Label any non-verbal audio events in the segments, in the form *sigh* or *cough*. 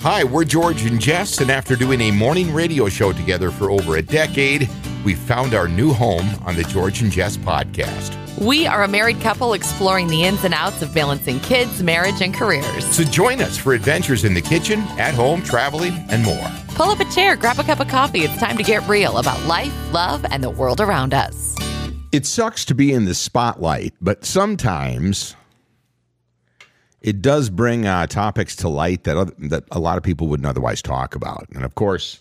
Hi, we're George and Jess, and after doing a morning radio show together for over a decade, we found our new home on the George and Jess podcast. We are a married couple exploring the ins and outs of balancing kids, marriage, and careers. So join us for adventures in the kitchen, at home, traveling, and more. Pull up a chair, grab a cup of coffee. It's time to get real about life, love, and the world around us. It sucks to be in the spotlight, but sometimes it does bring uh, topics to light that other, that a lot of people wouldn't otherwise talk about. And of course,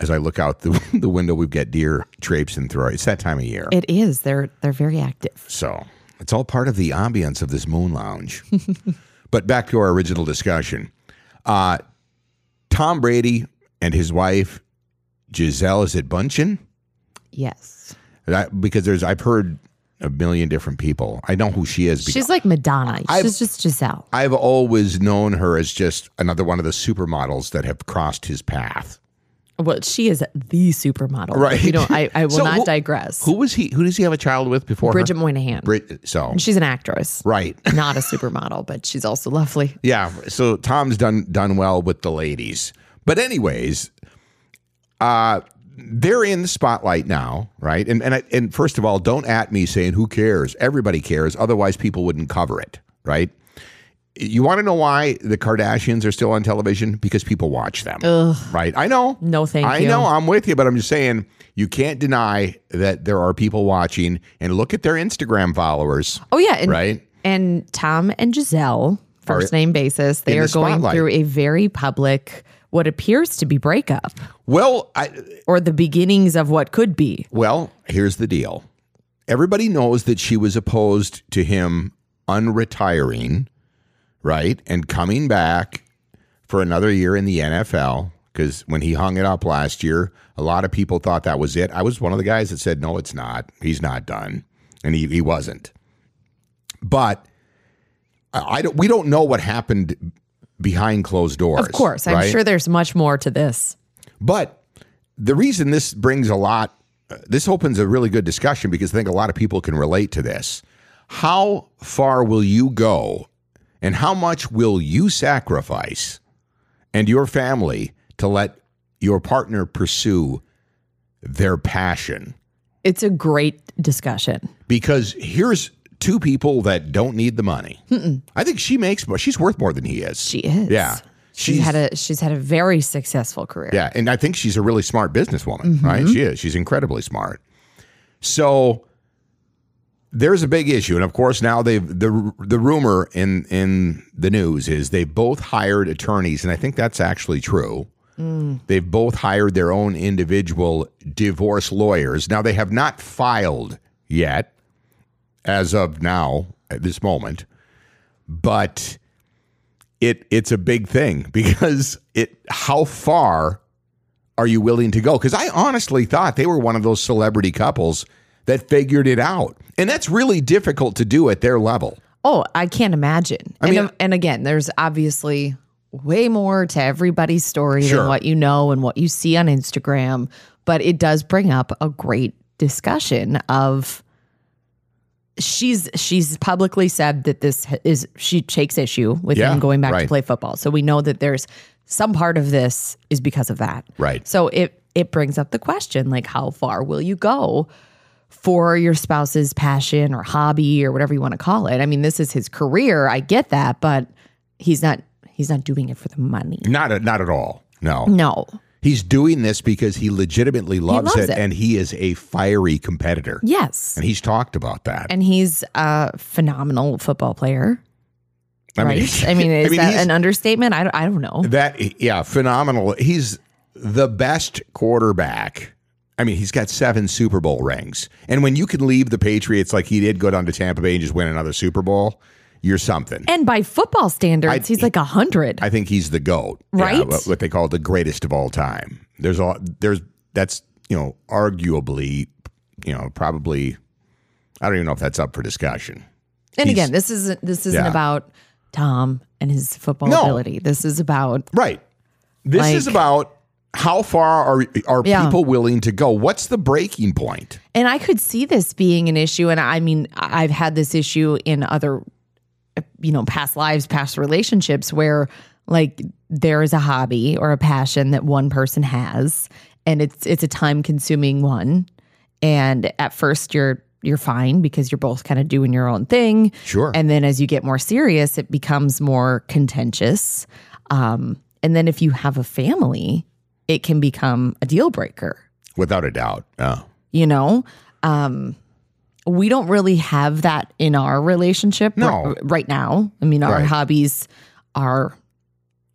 as I look out the, *laughs* the window, we've got deer traipsing through. It's that time of year, It is. They're they're very active. so it's all part of the ambience of this moon lounge. *laughs* but back to our original discussion. Uh, Tom Brady and his wife Gisele is it Bündchen? Yes. That- because there's I've heard a million different people. I know who she is. She's like Madonna. I've- She's just Gisele. I've always known her as just another one of the supermodels that have crossed his path. Well, she is the supermodel. Right. You don't I, I *laughs* will So not who- digress. Who was he? Who does he have a child with before? Bridget her? Moynahan. Brit. So She's an actress. right. *laughs* Not a supermodel, but she's also lovely. Yeah. So Tom's done done well with the ladies. But anyways, uh they're in the spotlight now, right? And and I, and first of all, don't at me saying who cares. Everybody cares. Otherwise, people wouldn't cover it, right? You want to know why the Kardashians are still on television? Because people watch them, right? I know. No, thank I you. I know. I'm with you, but I'm just saying you can't deny that there are people watching. And look at their Instagram followers. Oh yeah, and, Right. And Tom and Gisele, first name basis, they are the going through a very public, what appears to be breakup, Well, I, or the beginnings of what could be. Well, here's the deal. Everybody knows that she was opposed to him unretiring, right? And coming back for another year in the NFL. Because when he hung it up last year, a lot of people thought that was it. I was one of the guys that said, no, it's not. He's not done. And he, he wasn't. But I I don't, we don't know what happened behind closed doors. Of course, I'm right? sure there's much more to this. But the reason this brings a lot, uh, this opens a really good discussion because I think a lot of people can relate to this. How far will you go and how much will you sacrifice and your family to let your partner pursue their passion? It's a great discussion. Because here's two people that don't need the money. I think she makes more. She's worth more than he is. She is. Yeah. She's, She's- had a she's had a very successful career. Yeah, and I think she's a really smart businesswoman, mm-hmm. right? She is. She's incredibly smart. So there's a big issue, and of course now they've the the rumor in in the news is they've both hired attorneys, and I think that's actually true. Mm. They've both hired their own individual divorce lawyers. Now they have not filed yet, as of now at this moment, but it it's a big thing *laughs* because it how far are you willing to go? Because I honestly thought they were one of those celebrity couples that figured it out, and that's really difficult to do at their level. Oh, I can't imagine. I and, mean- and again, there's obviously way more to everybody's story Sure. than what you know and what you see on Instagram, but it does bring up a great discussion of she's she's publicly said that this is she takes issue with Yeah, him going back right. to play football. So we know that there's some part of this is because of that. Right. So it it brings up the question like how far will you go for your spouse's passion or hobby or whatever you want to call it. I mean, this is his career. I get that, but he's not he's not doing it for the money. Not at, not at all. No, No. He's doing this because he legitimately loves, loves it, it. and he is a fiery competitor. Yes. And he's talked about that. And he's a phenomenal football player, I mean, right? *laughs* I mean, is that an understatement? I don't, I don't know. That yeah, phenomenal. He's the best quarterback. I mean, he's got seven Super Bowl rings. And when you can leave the Patriots like he did, go down to Tampa Bay and just win another Super Bowl, you're something. And by football standards, I- he's like a hundred. I think he's the goat, Right? what- what they call the greatest of all time. There's all there's that's you know arguably, you know, probably. I don't even know if that's up for discussion. And He's- again, this isn't this isn't Yeah. about Tom and his football No. ability. This is about Right. This Like- is about how far are are Yeah. people willing to go? What's the breaking point? and I could see this being an issue. And I mean, I've had this issue in other, you know, past lives, past relationships where like there is a hobby or a passion that one person has, and it's it's a time consuming one. And at first you're you're fine because you're both kind of doing your own thing. Sure. And then as you get more serious, it becomes more contentious. Um, and then if you have a family, it can become a deal breaker Without a doubt. Yeah. you know um we don't really have that in our relationship No. r- right now i mean our Right. hobbies are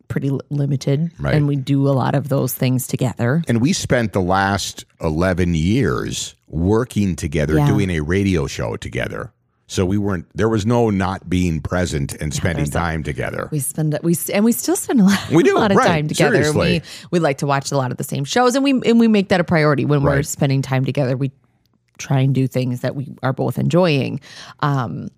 pretty li- limited Right. and we do a lot of those things together And we spent the last 11 years working together, Yeah. doing a radio show together. So we weren't, there was no not being present and spending there's a- time together. we spend we and we still spend a lot, We do, a lot of right, time together seriously. we we like to watch a lot of the same shows and we and we make that a priority when we're spending time together we try and do things that we are both enjoying um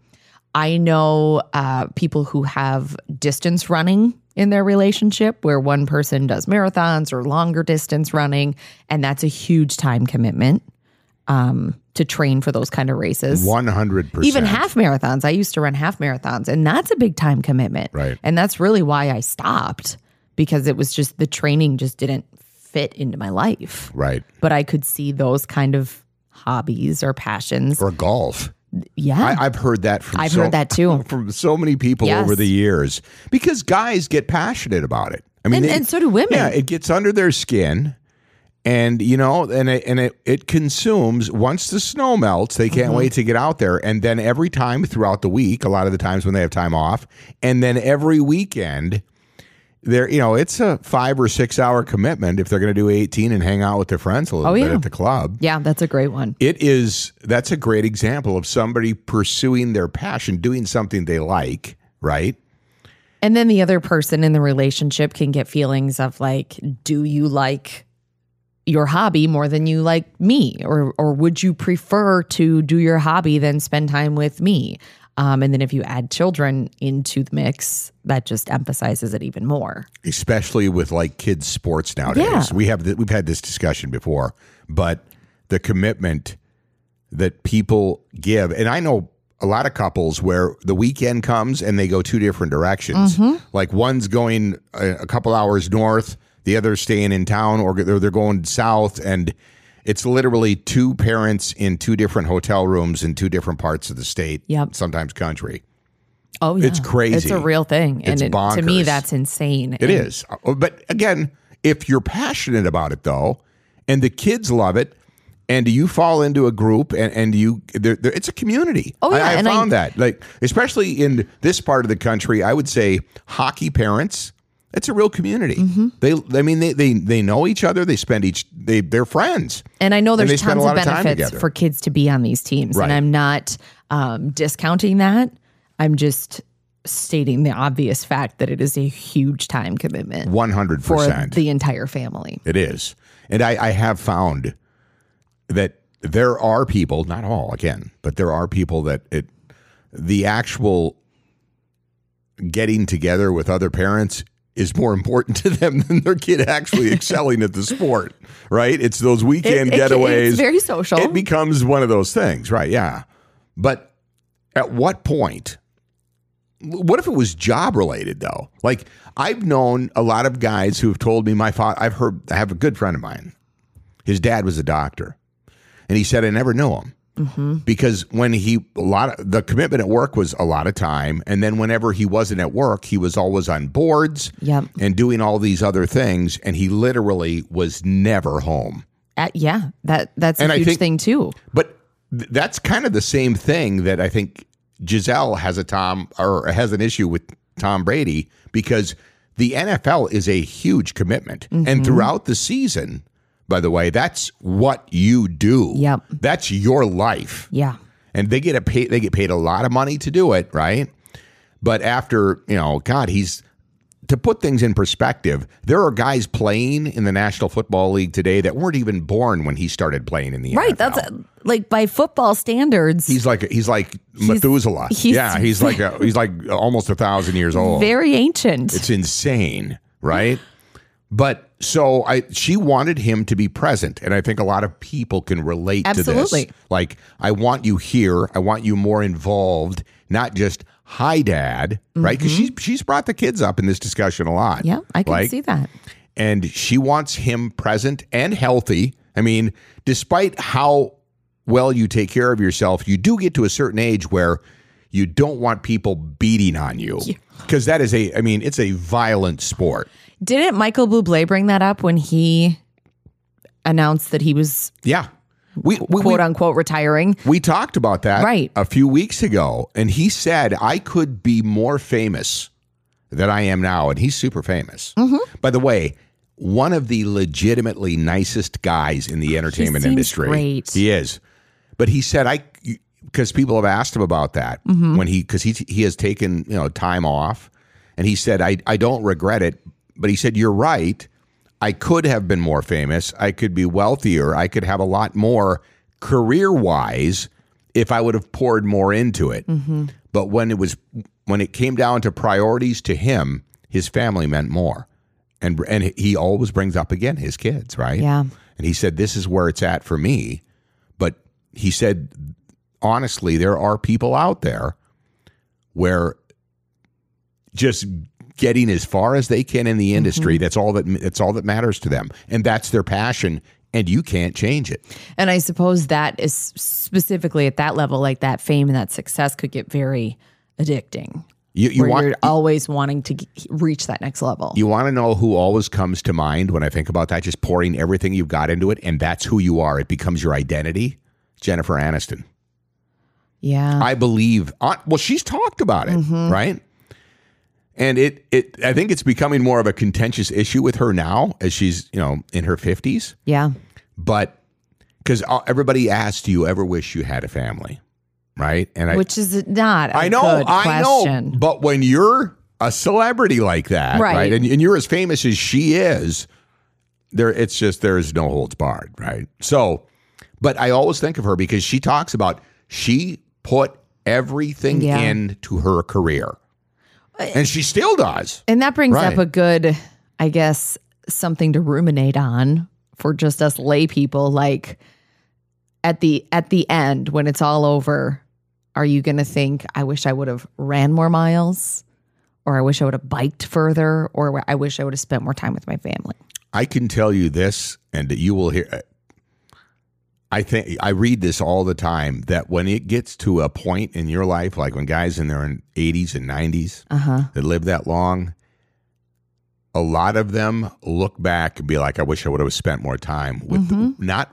I know uh, people who have distance running in their relationship where one person does marathons or longer distance running, and that's a huge time commitment um, to train for those kind of races. 100%. Even half marathons. I used to run half marathons, and that's a big time commitment. Right. And that's really why I stopped because it was just the training just didn't fit into my life. Right. But I could see those kind of hobbies or passions. Or golf. Yeah. I, I've heard that from I've so, heard that too. *laughs* from so many people Yes. over the years because guys get passionate about it. I mean, And- and so do women. Yeah, it gets under their skin, and you know, and it, and it it consumes. Once the snow melts, they Mm-hmm. can't wait to get out there, and then every time throughout the week, a lot of the times when they have time off, and then every weekend. There, you know, it's a five or six hour commitment if they're going to do 18 and hang out with their friends a little Oh, bit yeah. at the club yeah, that's a great one. it is that's a great example of somebody pursuing their passion doing something they like right And then the other person in the relationship can get feelings of like, do you like your hobby more than you like me? Or or would you prefer to do your hobby than spend time with me? Um, and then if you add children into the mix, that just emphasizes it even more. especially with like kids sports nowadays Yeah. we have th- we've had this discussion before but the commitment that people give and i know a lot of couples where the weekend comes and they go two different directions like one's going a, a couple hours north the other's staying in town or they're, they're going south and it's literally two parents in two different hotel rooms in two different parts of the state Yep. sometimes country Oh, yeah. It's crazy. It's a real thing. It's and it, to me, that's insane. It is. Uh, But again, if you're passionate about it though, and the kids love it, and you fall into a group and, and you, there there- it's a community. Oh, yeah, I, and I- found that. Like, especially in this part of the country, I would say hockey parents, it's a real community. Mm-hmm. They, I mean, they, they, they know each other. They spend each, they, they're friends. And I know there's tons of of benefits together. for kids to be on these teams. Right. And I'm not um, discounting that. I'm just stating the obvious fact that it is a huge time commitment 100%. for the entire family. It is. And I, I have found that there are people, not all again, but there are people that it the actual getting together with other parents is more important *laughs* to them than their kid actually excelling at the sport, right? It's those weekend It- it- getaways. it's very social. It becomes one of those things, right? Yeah. But at what point what if it was job related though? Like I've known a lot of guys who have told me my father. I've heard. I have a good friend of mine. His dad was a doctor, and he said I never knew him because when he a lot of the commitment at work was a lot of time, and then whenever he wasn't at work, he was always on boards Yep. and doing all these other things, and he literally was never home. Uh, yeah, that that's And a huge think- thing too. But th- that's kind of the same thing that I think Gisele has a Tom or has an issue with Tom Brady because the NFL is a huge commitment. Mm-hmm. And throughout the season, by the way, that's what you do. Yep. That's your life. Yeah. And they get a pay, they get paid a lot of money to do it, right? But after, you know, God, he's to put things in perspective, there are guys playing in the National Football League today that weren't even born when he started playing in the Right. NFL. That's uh, like by football standards, He's like he's like Methuselah. he's- yeah, he's like a, he's like almost a thousand years old. very ancient. It's insane, right? But so I she wanted him to be present, and I think a lot of people can relate to this. Like, I want you here. I want you more involved, not just hi, dad, right? Because she's she's brought the kids up in this discussion a lot. Mm-hmm. yeah, I can Like, see that. and she wants him present and healthy. I mean, despite how well you take care of yourself, you do get to a certain age where you don't want people beating on you because that is a, I mean, it's a violent sport. Didn't Michael Bublé bring that up when he announced that he was Yeah. We, we, quote unquote retiring? we talked about that Right. a few weeks ago, and he said, I could be more famous than I am now. And he's super famous. Mm-hmm. By the way, one of the legitimately nicest guys in the entertainment industry. great. He is. But he said, I, because people have asked him about that Mm-hmm. when he, because he, he has taken, you know, time off. And he said, I, I don't regret it. But he said, You're right. I could have been more famous. I could be wealthier. I could have a lot more career wise if I would have poured more into it. Mm-hmm. But when it was when it came down to priorities to him, his family meant more. And and he always brings up again his kids, right? Yeah. And he said this is where it's at for me. But he said honestly, there are people out there where just getting as far as they can in the industry that's all that that's all that matters to them and that's their passion and you can't change it And I suppose that is specifically at that level, like that fame and that success could get very addicting. you, you want you're always wanting to reach that next level. you want to know who always comes to mind when i think about that just pouring everything you've got into it and that's who you are it becomes your identity jennifer aniston yeah. I believe. Uh, well, she's talked about it, right? And it, it, I think it's becoming more of a contentious issue with her now, as she's, you know, in her fifties. yeah. But because uh, everybody asks, "Do you ever wish you had a family?" Right? And I, Which is not a I know, I know. But when you're a celebrity like that, right, Right. and, and you're as famous as she is, there, it's just there's no holds barred, right? So, but I always think of her because she talks about she put everything Yeah. into her career, and she still does. And that brings Right. up a good, I guess, something to ruminate on for just us lay people. Like at the at the end, when it's all over, are you gonna think, I wish I would have ran more miles? Or I wish I would have biked further, or I wish I would have spent more time with my family. I can tell you this, and you will hear. I think I read this all the time that when it gets to a point in your life, like when guys in their 80s and 90s Uh-huh. that live that long, a lot of them look back and be like, I wish I would have spent more time with not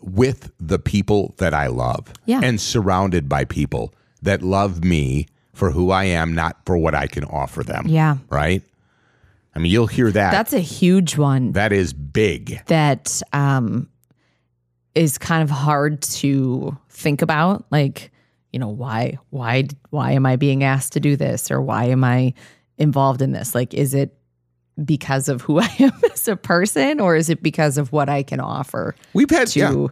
with the people that I love Yeah. and surrounded by people that love me for who I am, not for what I can offer them. Yeah. Right? I mean, you'll hear that. That's a huge one. that is big. that um, is kind of hard to think about. Like, you know, why, why, why am I being asked to do this, or why am I involved in this? Like, is it because of who *laughs* I am as a person, or is it because of what I can offer We've had yeah. to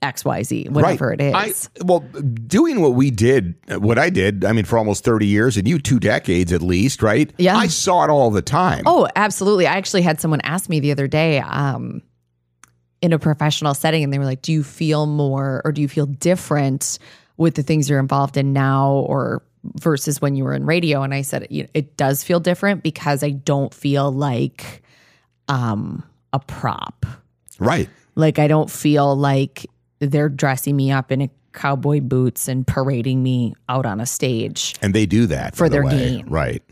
X, Y, Z, whatever it is? I, well, doing what we did, what I did, I mean, for almost 30 years and you two decades at least, right? Yeah. I saw it all the time. Oh, absolutely. I actually had someone ask me the other day um, in a professional setting, and they were like, Do you feel more or do you feel different with the things you're involved in now or versus when you were in radio? And I said, you know, It does feel different because I don't feel like um, a prop. Right. Like, I don't feel like they're dressing me up in a cowboy boots and parading me out on a stage. And they do that For the their way. gain. Right.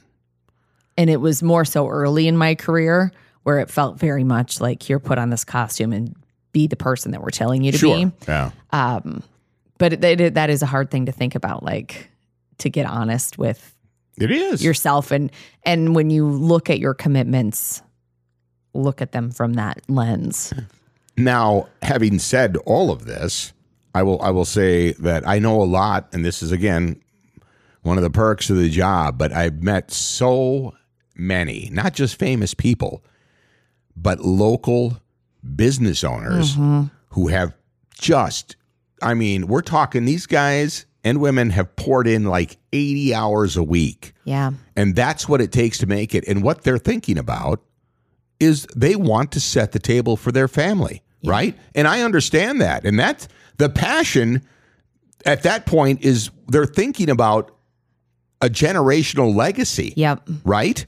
and it was more so early in my career where it felt very much like you're put on this costume and be the person that we're telling you to Sure. be. Yeah. Um, but it, it, that is a hard thing to think about, like to get honest with It is. yourself and and when you look at your commitments, look at them from that lens. Now, having said all of this, I will I will say that I know a lot, and this is again one of the perks of the job, but I've met so many, not just famous people, but local business owners mm-hmm. who have just, I mean, we're talking these guys and women have poured in like 80 hours a week. Yeah. And that's what it takes to make it. And what they're thinking about is they want to set the table for their family, right? And I understand that. And that's the passion at that point is they're thinking about a generational legacy, Yep. right?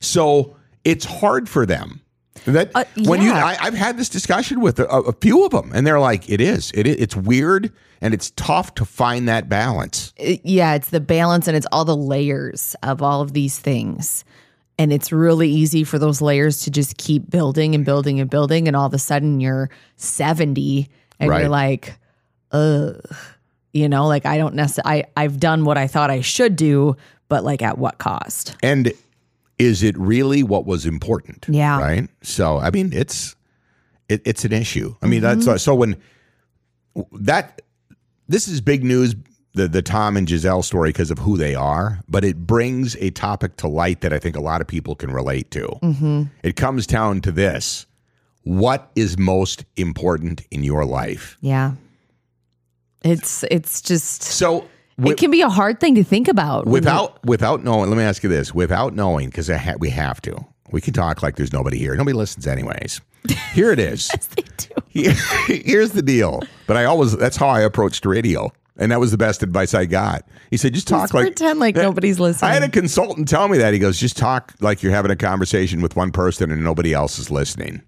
So it's hard for them. That Uh, when you. I, I've had this discussion with a, a few of them, and they're like, "It is, it, is- it's weird, and it's tough to find that balance." it- yeah, it's the balance and it's all the layers of all of these things. And it's really easy for those layers to just keep building and building and building. And all of a sudden you're 70 and Right. you're like, ugh. You know, like I don't necessarily, I, I've done what I thought I should do, but like at what cost? And is it really what was important? Yeah. Right. So I mean, it's it, it's an issue. I mean, that's mm-hmm. so when that this is big news. The the Tom and Gisele story because of who they are, but it brings a topic to light that I think a lot of people can relate to. Mm-hmm. It comes down to this: what is most important in your life? Yeah. It's, it's just, So. It can be a hard thing to think about. without without knowing let me ask you this. Without knowing because ha- we have to. We can talk like there's nobody here. Nobody listens anyways. Here it is. *laughs* Yes, they do. Here- *laughs* here's the deal. But i always that's how i approached radio and that was the best advice i got. He said just talk Just like pretend like nobody's listening. i had a consultant tell me that. He goes just talk like you're having a conversation with one person and nobody else is listening.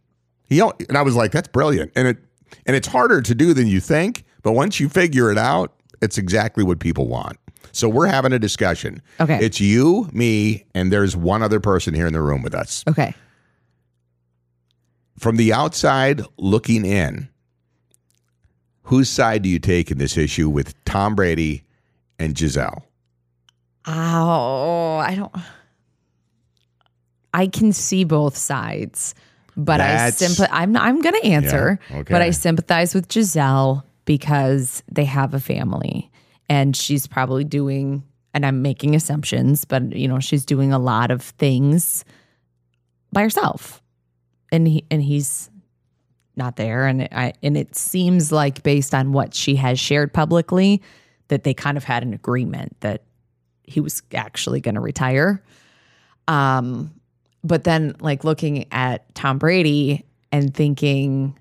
He and i was like that's brilliant. And it and it's harder to do than you think but once you figure it out it's exactly what people want so we're having a discussion Okay. it's you me and there's one other person here in the room with us okay. from the outside looking in whose side do you take in this issue with tom brady and gisele Oh, I don't. I can see both sides, but That's- I sympathize. I'm I'm going to answer, Yeah, okay. but I sympathize with Gisele because they have a family, and she's probably doing. And I'm making assumptions, but you know she's doing a lot of things by herself, and he and he's not there, and I and it seems like based on what she has shared publicly that they kind of had an agreement that he was actually going to retire. Um, but then like looking at Tom Brady and thinking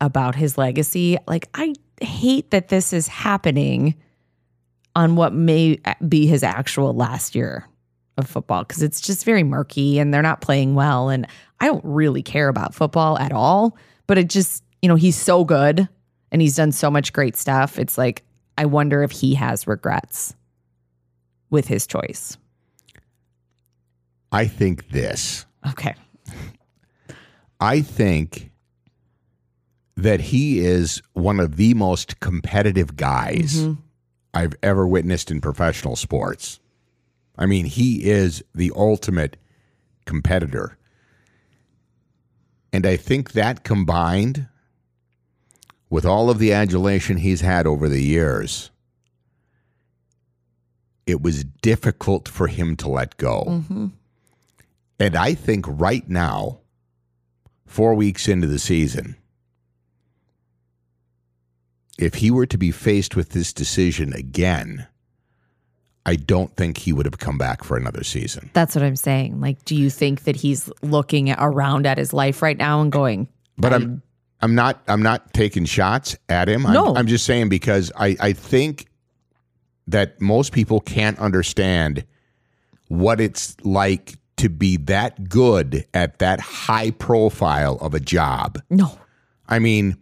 about his legacy, like I hate that this is happening on what may be his actual last year of football because it's just very murky and they're not playing well and I don't really care about football at all, but it just, you know, he's so good and he's done so much great stuff. It's like I wonder if he has regrets with his choice. i think this Okay. I think that he is one of the most competitive guys mm-hmm. I've ever witnessed in professional sports. I mean, he is the ultimate competitor. And I think that combined with all of the adulation he's had over the years, it was difficult for him to let go. Mm-hmm. And I think right now, four weeks into the season, if he were to be faced with this decision again, I don't think he would have come back for another season. That's what I'm saying. Like, do you think that he's looking around at his life right now and going, But I'm I'm not I'm not taking shots at him. I'm, No. I'm just saying because I, I think that most people can't understand what it's like to be that good at that high profile of a job. no, I mean,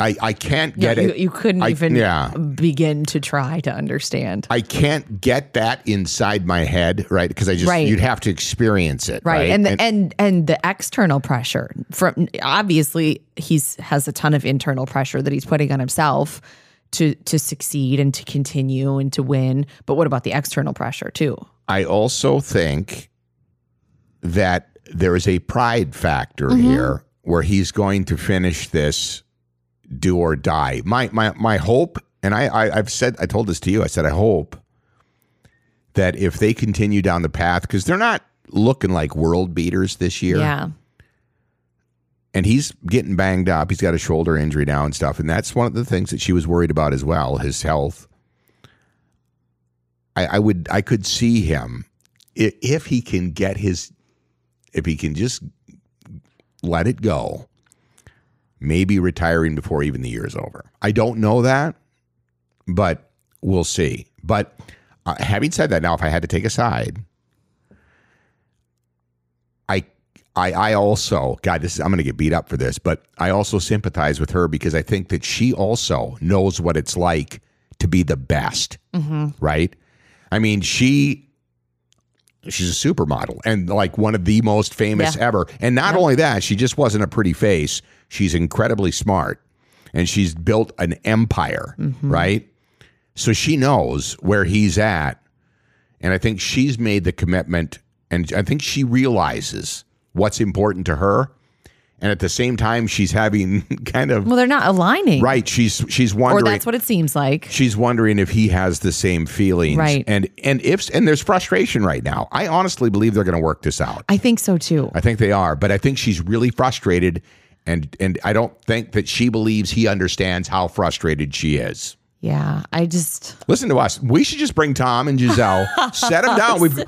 I I can't Yeah, get you, it. you couldn't I- even yeah. begin to try to understand. I can't get that inside my head, right? Because I just Right. you'd have to experience it, right, right? and the, and and the external pressure from obviously he's has a ton of internal pressure that he's putting on himself to to succeed and to continue and to win but what about the external pressure too I also think that there is a pride factor Mm-hmm. here where he's going to finish this do or die. My my my hope, and I, I I've said I told this to you. I said I hope that if they continue down the path, because they're not looking like world beaters this year. Yeah. and he's getting banged up. He's got a shoulder injury now and stuff, and that's one of the things that she was worried about as well. His health. I, I would, I could see him if he can get his, if he can just let it go. Maybe retiring before even the year is over. I don't know that, but we'll see. But uh, having said that, now if I had to take a side, I I I also God, this is, I'm going to get beat up for this, but I also sympathize with her because I think that she also knows what it's like to be the best, right? I mean, she she's a supermodel and like one of the most famous Yeah. ever. And not only that, she just wasn't a pretty face. She's incredibly smart and she's built an empire, mm-hmm. right? So she knows where he's at. And I think she's made the commitment and I think she realizes what's important to her. And at the same time, she's having *laughs* kind of Well, they're not aligning. right. She's she's wondering Or that's what it seems like. she's wondering if he has the same feelings. Right. And and if and there's frustration right now. I honestly believe they're going to work this out. I think so too. I think they are, but I think she's really frustrated and and I don't think that she believes he understands how frustrated she is. Yeah. I just Listen to us. We should just bring Tom and Gisele, set them down. *laughs* We've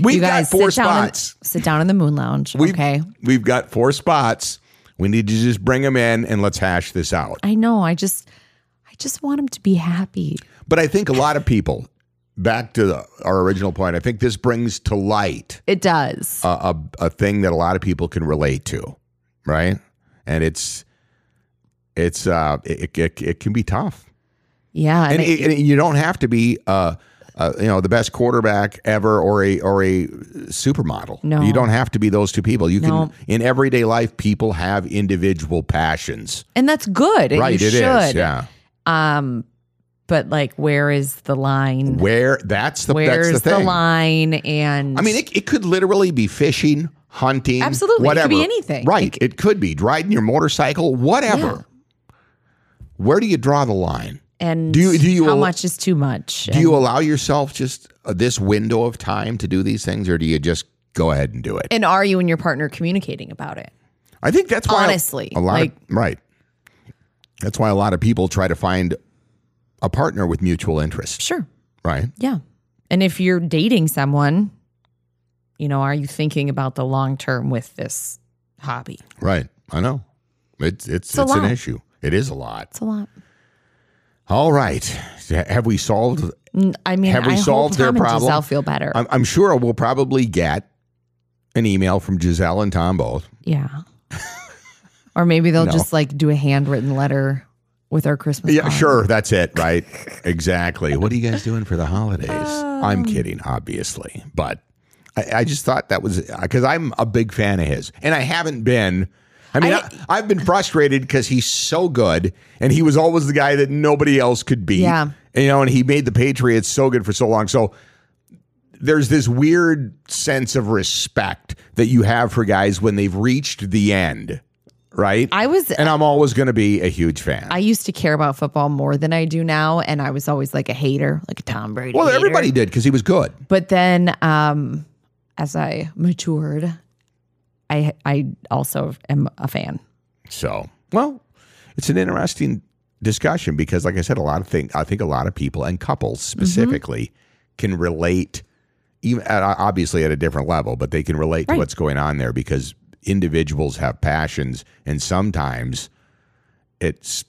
we've guys got four sit down, in, spots. sit down in the moon lounge. We've, okay. We've got four spots. We need to just bring them in and let's hash this out. I know. I just I just want them to be happy. But I think a lot of people, back to the, our original point, I think this brings to light It does. a, a, a thing that a lot of people can relate to, right? And it's it's uh it, it, it can be tough, yeah. and, it- it- and you don't have to be uh, uh you know the best quarterback ever or a or a supermodel. No. you don't have to be those two people. You No. can in everyday life, people have individual passions. and that's good. and right, it is. should. Yeah, Um, but like, where is the line? where that's the Where's that's the thing. line? And I mean, it, it could literally be fishing, hunting, Absolutely. It could whatever. be anything. Right. It, could be riding your motorcycle, whatever. Where do you draw the line? And do you- do you how al- much is too much? Do you allow yourself just uh, this window of time to do these things, or do you just go ahead and do it? and are you and your partner communicating about it? I think that's why Honestly, a lot like- of, right. That's why a lot of people try to find a partner with mutual interest, Sure. right? Yeah. And if you're dating someone, you know, are you thinking about the long term with this hobby? Right. I know. It's it's a it's, an issue. It is a lot. It's a lot. All right. Have we solved I mean, Have we I solved their problem? Gisele feel better. I'm, I'm sure we'll probably get an email from Gisele and Tom both. yeah. or maybe they'll No. just like do a handwritten letter with our Christmas. Yeah, sure. That's it, right? exactly. What are you guys doing for the holidays? I'm um. kidding, obviously. But I, I just thought that was uh, because I'm a big fan of his. And I haven't been. I mean, I, have been frustrated because he's so good and he was always the guy that nobody else could beat. Yeah. And, you know, and he made the Patriots so good for so long. So there's this weird sense of respect that you have for guys when they've reached the end, right? I was and I'm always going to be a huge fan. I used to care about football more than I do now, and I was always like a hater, like a Tom Brady. well, hater. everybody did because he was good. But then, um, as I matured, I I also am a fan. So, well, it's an interesting discussion because, like I said, a lot of things. I think a lot of people and couples mm-hmm. specifically can relate, even at, obviously at a different level, but they can relate to what's going on there because individuals have passions, and sometimes it's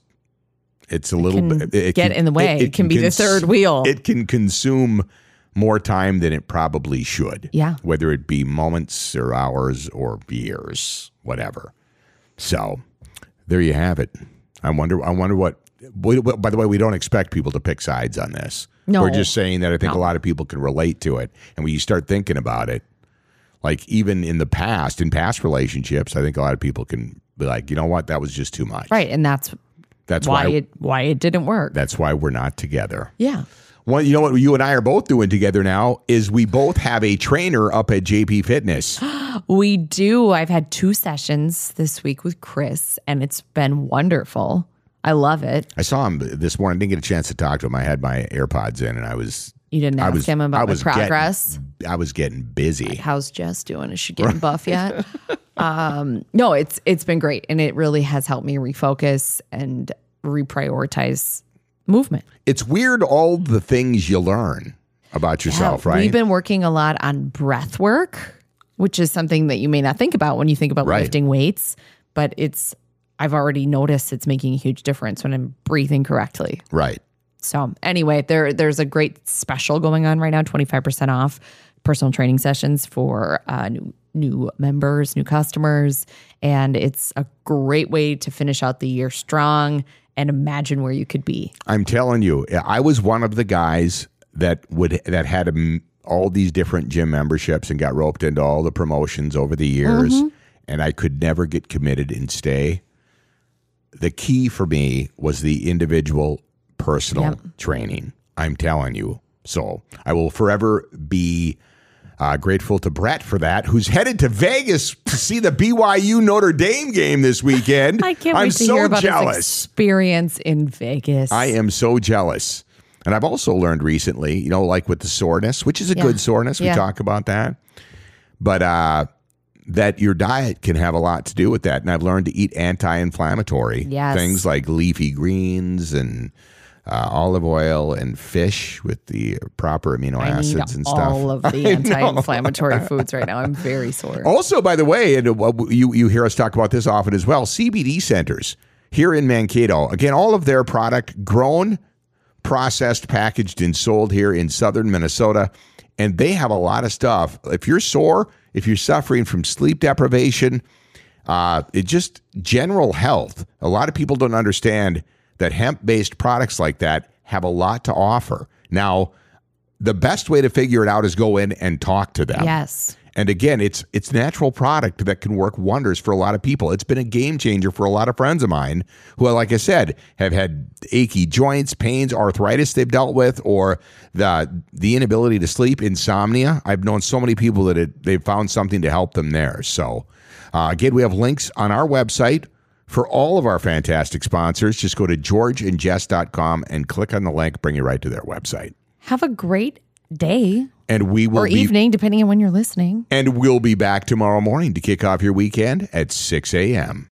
it's a little can bit it get in the way. It can be the third wheel. It can consume more time than it probably should. Yeah. whether it be moments or hours or years, whatever. So there you have it. I wonder. I wonder what. we- By the way, we don't expect people to pick sides on this. No. We're just saying that I think a lot of people can relate to it, and when you start thinking about it, like even in the past, in past relationships, I think a lot of people can be like, you know what, that was just too much. Right, and that's That's why, why. it why it didn't work. that's why we're not together. yeah. Well, you know what you and I are both doing together now is we both have a trainer up at JP Fitness. *gasps* We do. I've had two sessions this week with Chris, and it's been wonderful. I love it. I saw him this morning. Didn't get a chance to talk to him. I had my AirPods in and I was You didn't ask was him about I my progress. Getting, I was getting busy. How's Jess doing? Is she *laughs* getting buff yet? *laughs* um, no, it's it's been great, and it really has helped me refocus and reprioritize movement. It's weird all the things you learn about yourself, right? We've been working a lot on breath work, which is something that you may not think about when you think about Right. lifting weights, but it's I've already noticed it's making a huge difference when I'm breathing correctly. right. So anyway, there there's a great special going on right now, 25% off personal training sessions for uh, new new members, new customers, and it's a great way to finish out the year strong and imagine where you could be. I'm telling you, I was one of the guys that would that had um, all these different gym memberships and got roped into all the promotions over the years, Mm-hmm. and I could never get committed and stay. The key for me was the individual personal Yep. training. I'm telling you. So I will forever be uh, grateful to Brett for that, who's headed to Vegas to see the BYU Notre Dame game this weekend. I can't I'm wait to so hear about jealous. his experience in Vegas. I am so jealous. And I've also learned recently, you know, like with the soreness, which is a Yeah. good soreness, we Yeah. talk about that. But uh that your diet can have a lot to do with that. And I've learned to eat anti-inflammatory Yes. things like leafy greens and uh, olive oil and fish with the proper amino I acids and stuff. all of *laughs* the anti-inflammatory *laughs* foods right now. I'm very sore. Also, by the way, and uh, you you hear us talk about this often as well. CBD centers here in Mankato. Again, all of their product grown, processed, packaged, and sold here in southern Minnesota, and they have a lot of stuff. If you're sore, if you're suffering from sleep deprivation, uh, it just general health. A lot of people don't understand that hemp-based products like that have a lot to offer. Now, the best way to figure it out is go in and talk to them. Yes. And again, it's it's natural product that can work wonders for a lot of people. It's been a game changer for a lot of friends of mine who, like I said, have had achy joints, pains, arthritis they've dealt with, or the the inability to sleep, insomnia. I've known so many people that it, they've found something to help them there. So, uh, again, we have links on our website for all of our fantastic sponsors. Just go to georgeandjess.com and click on the link, bring you right to their website. Have a great day And we will or be evening, depending on when you're listening. And we'll be back tomorrow morning to kick off your weekend at 6 a.m.